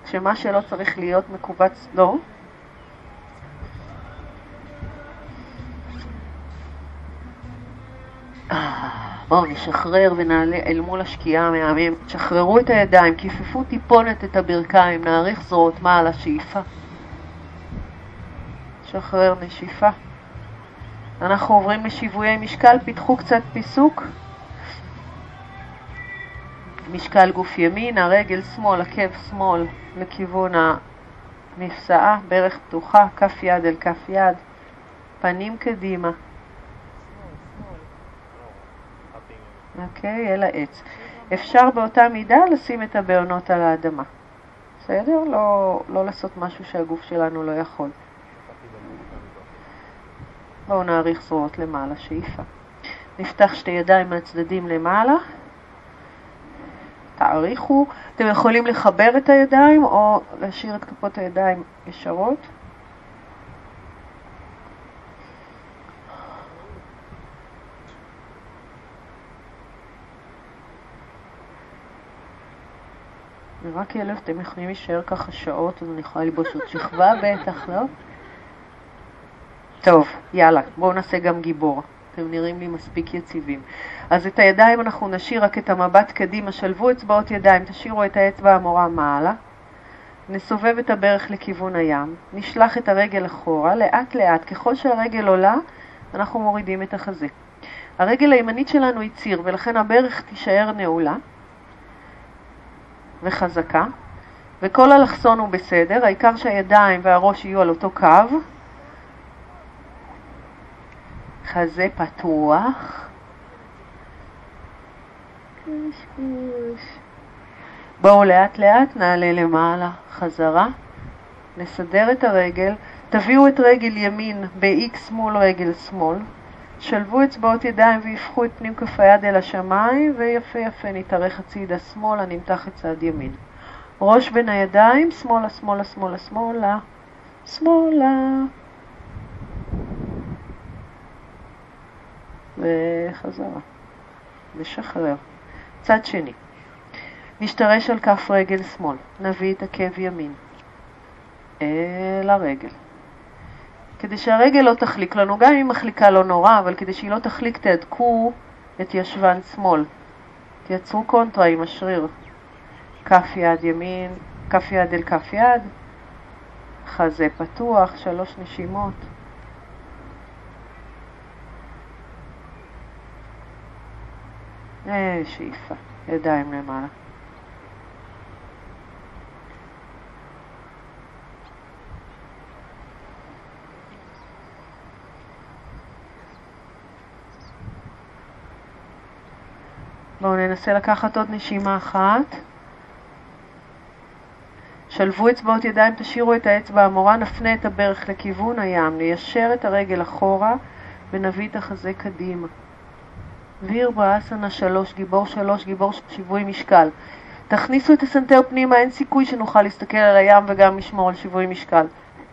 שמה שלא צריך להיות מקובץ לא. בואו נשחרר ונעלה אל מול השקיעה המהממת. שחררו את הידיים, כיפפו טיפונת את הברכיים, נעריך זרועות מעלה, שאיפה. שחרר נשיפה. אנחנו עוברים לשיווי משקל, פיתחו קצת פיסוק. משקל גוף ימין, הרגל שמאל, עקב שמאל לכיוון המפסעה, ברך פתוחה, כף יד אל כף יד, פנים קדימה. אוקיי, אל העץ. אפשר באותה מידה לשים את הבעונות על האדמה. בסדר? לא, לא לעשות משהו שהגוף שלנו לא יכול. בואו נאריך זרועות למעלה, שאיפה. נפתח שתי ידיים מהצדדים למעלה. תאריכו. אתם יכולים לחבר את הידיים או להשאיר את כפות הידיים ישרות. נראה כלב, אתם יכולים להישאר ככה שעות, אז אני יכולה ללבוש עוד שכבה בטח, לא? טוב, יאללה, בואו נעשה גם גיבור. אתם נראים לי מספיק יציבים. אז את הידיים אנחנו נשאיר רק את המבט קדימה, שלבו אצבעות ידיים, תשאירו את האצבע המורה מעלה. נסובב את הברך לכיוון הים, נשלח את הרגל אחורה, לאט לאט, ככל שהרגל עולה, אנחנו מורידים את החזה. הרגל הימנית שלנו היא ציר, ולכן הברך תישאר נעולה וחזקה, וכל אלכסון הוא בסדר, העיקר שהידיים והראש יהיו על אותו קו. חזה פתוח. בואו לאט לאט נעלה למעלה, חזרה, נסדר את הרגל, תביאו את רגל ימין ב-X מול רגל שמאל, שלבו אצבעות ידיים ויפחו את פנים כף היד אל השמיים, ויפה יפה נתארך הצידה שמאלה, נמתח את צד ימין. ראש בין הידיים, שמאלה, שמאלה, שמאלה, שמאלה, שמאלה. וחזרה. ושחרר. צד שני. נשתרש על כף רגל שמאל, נביא את עקב ימין אל הרגל. כדי שהרגל לא תחליק לנו, גם אם היא מחליקה לא נורא, אבל כדי שהיא לא תחליק תהדקו את ישבן שמאל. תייצרו קונטרה עם השריר. כף יד ימין, כף יד אל כף יד, חזה פתוח, שלוש נשימות. אה, שאיפה, ידיים למעלה. בואו ננסה לקחת עוד נשימה אחת. שלבו אצבעות ידיים, תשאירו את האצבע המורה, נפנה את הברך לכיוון הים, ניישר את הרגל אחורה ונביא את החזה קדימה. ויראבהדרסנה שלוש, גיבור שלוש, גיבור שיווי משקל. תכניסו את הסנטר פנימה, אין סיכוי שנוכל להסתכל על הים וגם לשמור על שיווי משקל.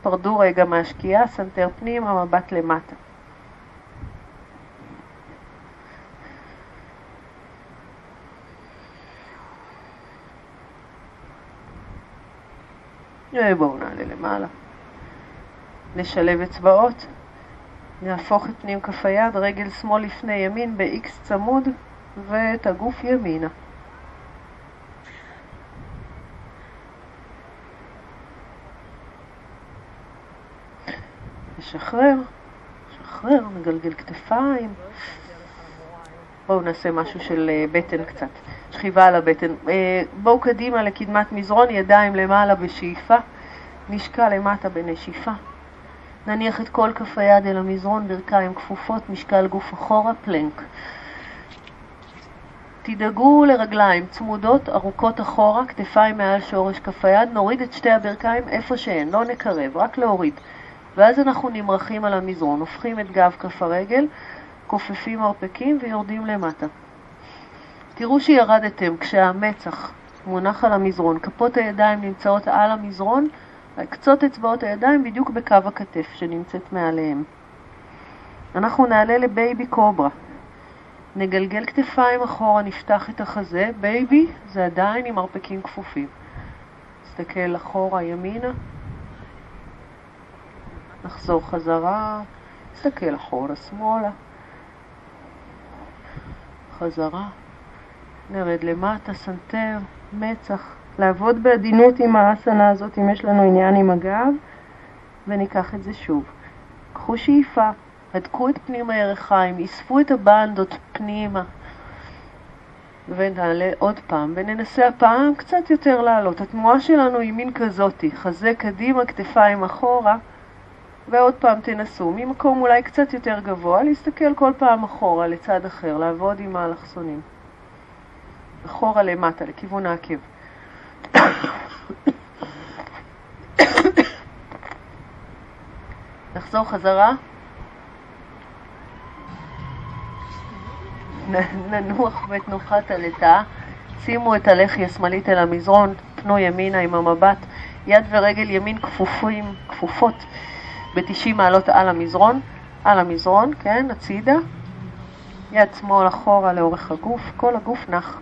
פרדו רגע מהשקיעה, סנטר פנימה, מבט למטה. בואו נעלה למעלה. נשלב אצבעות, נהפוך את פנים כף היד, רגל שמאל לפני ימין ב-X צמוד ואת הגוף ימינה. נשחרר, נשחרר, נגלגל כתפיים. בואו נעשה משהו של אה, בטן קצת, שכיבה על הבטן. אה, בואו קדימה לקדמת מזרון, ידיים למעלה בשאיפה, נשקע למטה בנשיפה. נניח את כל כף היד אל המזרון, ברכיים כפופות, משקל גוף אחורה, פלנק. תדאגו לרגליים צמודות, ארוכות אחורה, כתפיים מעל שורש כף היד, נוריד את שתי הברכיים איפה שהן, לא נקרב, רק להוריד. ואז אנחנו נמרחים על המזרון, הופכים את גב כף הרגל, כופפים מרפקים ויורדים למטה. תראו שירדתם כשהמצח מונח על המזרון, כפות הידיים נמצאות על המזרון, קצות אצבעות הידיים בדיוק בקו הכתף שנמצאת מעליהם. אנחנו נעלה ל baby cobra. נגלגל כתפיים אחורה, נפתח את החזה. baby זה עדיין עם מרפקים כפופים. נסתכל אחורה, ימינה. נחזור חזרה, נסתכל אחורה, שמאלה. חזרה. נרד למטה, סנטר, מצח. לעבוד בעדינות עם האסנה הזאת אם יש לנו עניין עם הגב, וניקח את זה שוב. קחו שאיפה, הדקו את פנים הירכיים, אספו את הבנדות פנימה, ונעלה עוד פעם, וננסה הפעם קצת יותר לעלות. התנועה שלנו היא מין כזאתי, חזה קדימה, כתפיים אחורה, ועוד פעם תנסו, ממקום אולי קצת יותר גבוה, להסתכל כל פעם אחורה לצד אחר, לעבוד עם האלכסונים. אחורה למטה, לכיוון העקב. נחזור חזרה. ננוח בתנוחת הלטה, שימו את הלחי השמאלית אל המזרון, פנו ימינה עם המבט, יד ורגל ימין כפופים, כפופות ב-90 מעלות על המזרון, על המזרון, כן, הצידה, יד שמאל אחורה לאורך הגוף, כל הגוף נח.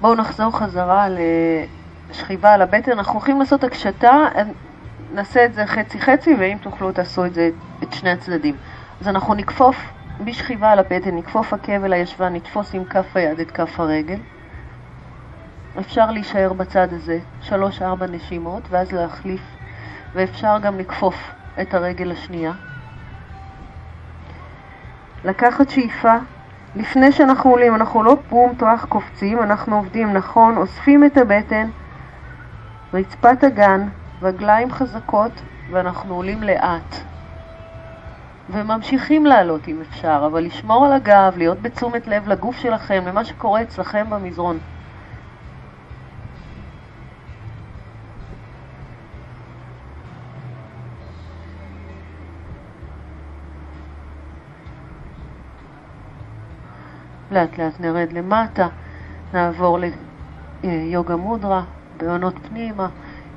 בואו נחזור חזרה לשכיבה על הבטן. אנחנו הולכים לעשות הקשתה, נעשה את זה חצי-חצי, ואם תוכלו תעשו את זה את שני הצדדים. אז אנחנו נכפוף בשכיבה על הבטן, נכפוף עקב אל הישבן, נתפוס עם כף היד את כף הרגל. אפשר להישאר בצד הזה שלוש-ארבע נשימות, ואז להחליף, ואפשר גם לכפוף את הרגל השנייה. לקחת שאיפה לפני שאנחנו עולים, אנחנו לא פרום טוח קופצים, אנחנו עובדים נכון, אוספים את הבטן, רצפת הגן, רגליים חזקות, ואנחנו עולים לאט. וממשיכים לעלות אם אפשר, אבל לשמור על הגב, להיות בתשומת לב לגוף שלכם, למה שקורה אצלכם במזרון. לאט לאט נרד למטה, נעבור ליוגה מודרה, בהונות פנימה,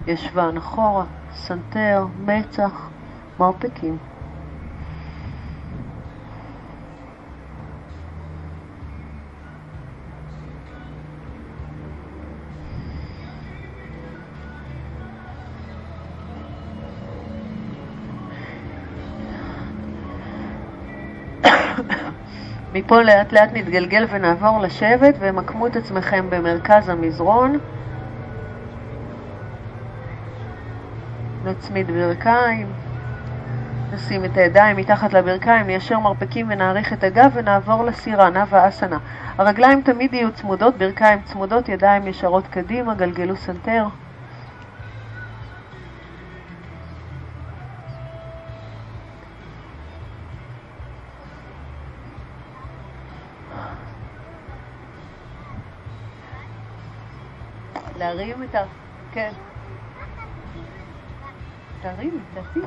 ישבן אחורה, סנטר, מצח, מרפקים. מפה לאט לאט נתגלגל ונעבור לשבת ומקמו את עצמכם במרכז המזרון. נצמיד ברכיים, נשים את הידיים מתחת לברכיים, ניישר מרפקים ונאריך את הגב ונעבור לסירה, נאוואסנה. הרגליים תמיד יהיו צמודות, ברכיים צמודות, ידיים ישרות קדימה, גלגלו סנטר. להרים את ה... כן. תרים, תעשי.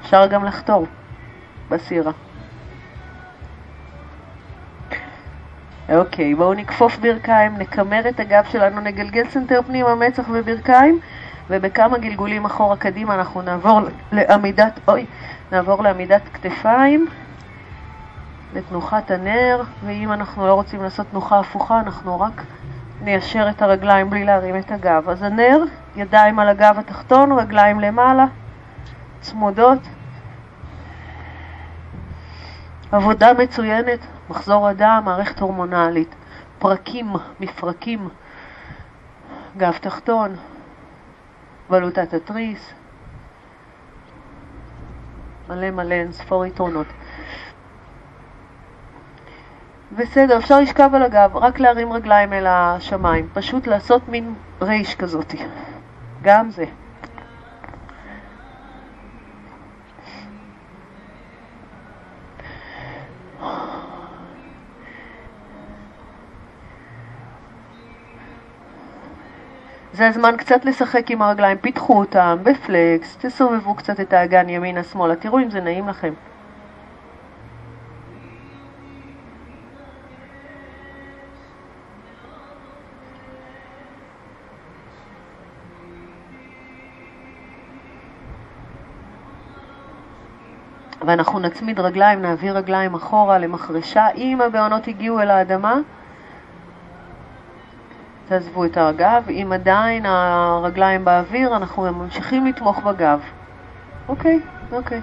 אפשר גם לחתור בסירה. אוקיי, בואו נכפוף ברכיים, נקמר את הגב שלנו, נגלגל סנטר פנימה, מצח וברכיים, ובכמה גלגולים אחורה קדימה אנחנו נעבור לעמידת, אוי, נעבור לעמידת כתפיים, לתנוחת הנר, ואם אנחנו לא רוצים לעשות תנוחה הפוכה, אנחנו רק ניישר את הרגליים בלי להרים את הגב. אז הנר, ידיים על הגב התחתון, רגליים למעלה, צמודות. עבודה מצוינת, מחזור הדם, מערכת הורמונלית, פרקים, מפרקים, גב תחתון, בלוטת התריס, מלא מלא אין ספור יתרונות. בסדר, אפשר לשכב על הגב, רק להרים רגליים אל השמיים, פשוט לעשות מין רייש כזאת. גם זה. זה הזמן קצת לשחק עם הרגליים, פיתחו אותם בפלקס, תסובבו קצת את האגן ימינה-שמאלה, תראו אם זה נעים לכם. ואנחנו נצמיד רגליים, נעביר רגליים אחורה למחרשה. אם הבעונות הגיעו אל האדמה, תעזבו את הגב. אם עדיין הרגליים באוויר, אנחנו ממשיכים לתמוך בגב. אוקיי, אוקיי.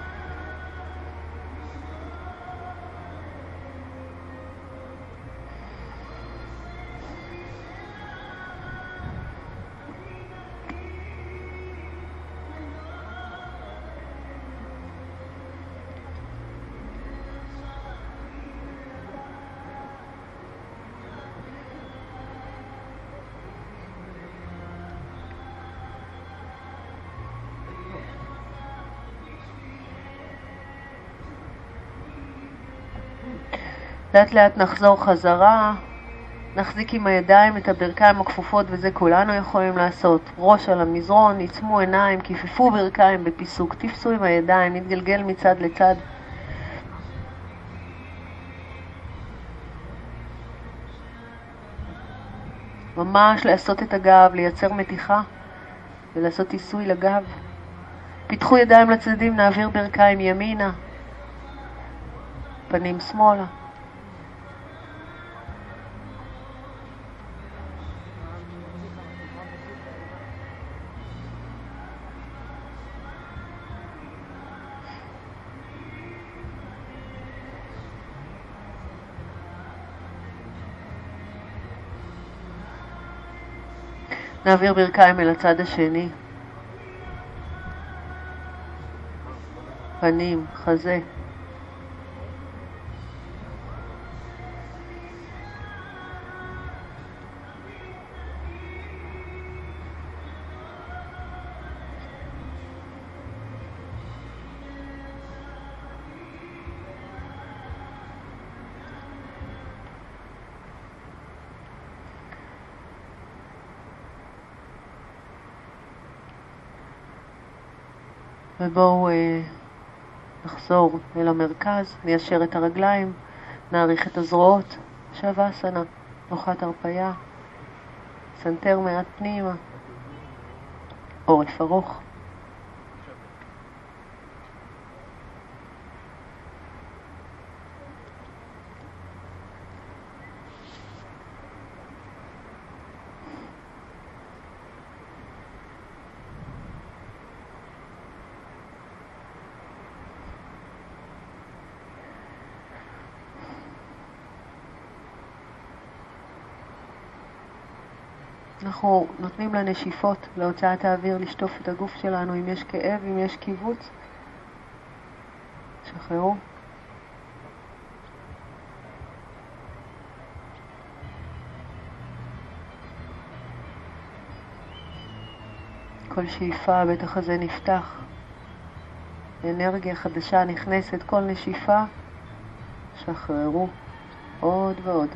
לאט לאט נחזור חזרה, נחזיק עם הידיים את הברכיים הכפופות וזה כולנו יכולים לעשות. ראש על המזרון, עיצמו עיניים, כיפפו ברכיים בפיסוק, תפסו עם הידיים, נתגלגל מצד לצד. ממש לעשות את הגב, לייצר מתיחה ולעשות עיסוי לגב. פיתחו ידיים לצדדים, נעביר ברכיים ימינה, פנים שמאלה. נעביר ברכיים אל הצד השני. פנים, חזה. ובואו אה, נחזור אל המרכז, ניישר את הרגליים, נאריך את הזרועות, שוואסנה, תנוחת הרפייה, סנטר מעט פנימה, עורף ארוך. אנחנו נותנים לנשיפות, להוצאת האוויר, לשטוף את הגוף שלנו, אם יש כאב, אם יש קיבוץ. שחררו. כל שאיפה הבטח הזה נפתח. אנרגיה חדשה נכנסת, כל נשיפה, שחררו עוד ועוד.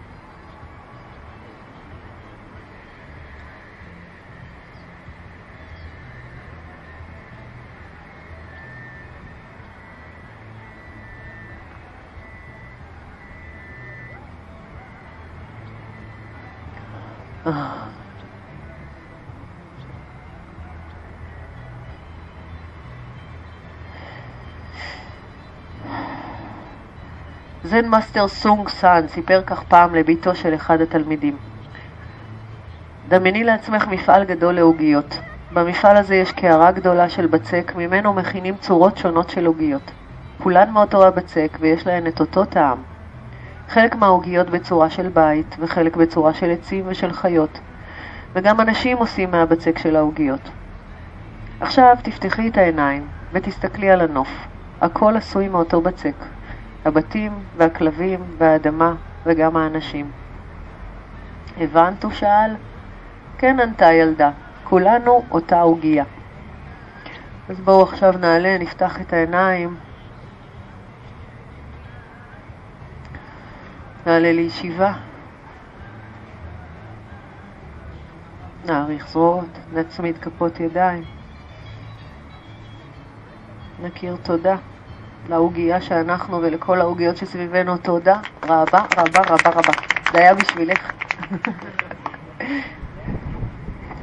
Zen master סונג סאן סיפר כך פעם לביתו של אחד התלמידים. דמייני לעצמך מפעל גדול לעוגיות. במפעל הזה יש קערה גדולה של בצק, ממנו מכינים צורות שונות של עוגיות. כולן מאותו הבצק ויש להן את אותו טעם. חלק מהעוגיות בצורה של בית, וחלק בצורה של עצים ושל חיות. וגם אנשים עושים מהבצק של העוגיות. עכשיו תפתחי את העיניים ותסתכלי על הנוף. הכל עשוי מאותו בצק. הבתים והכלבים והאדמה וגם האנשים. הבנת? הוא שאל. כן, ענתה ילדה. כולנו אותה עוגייה. אז בואו עכשיו נעלה, נפתח את העיניים. נעלה לישיבה. נעריך זרועות, נצמיד כפות ידיים. נכיר תודה לעוגייה שאנחנו ולכל העוגיות שסביבנו תודה רבה רבה רבה רבה. זה היה בשבילך.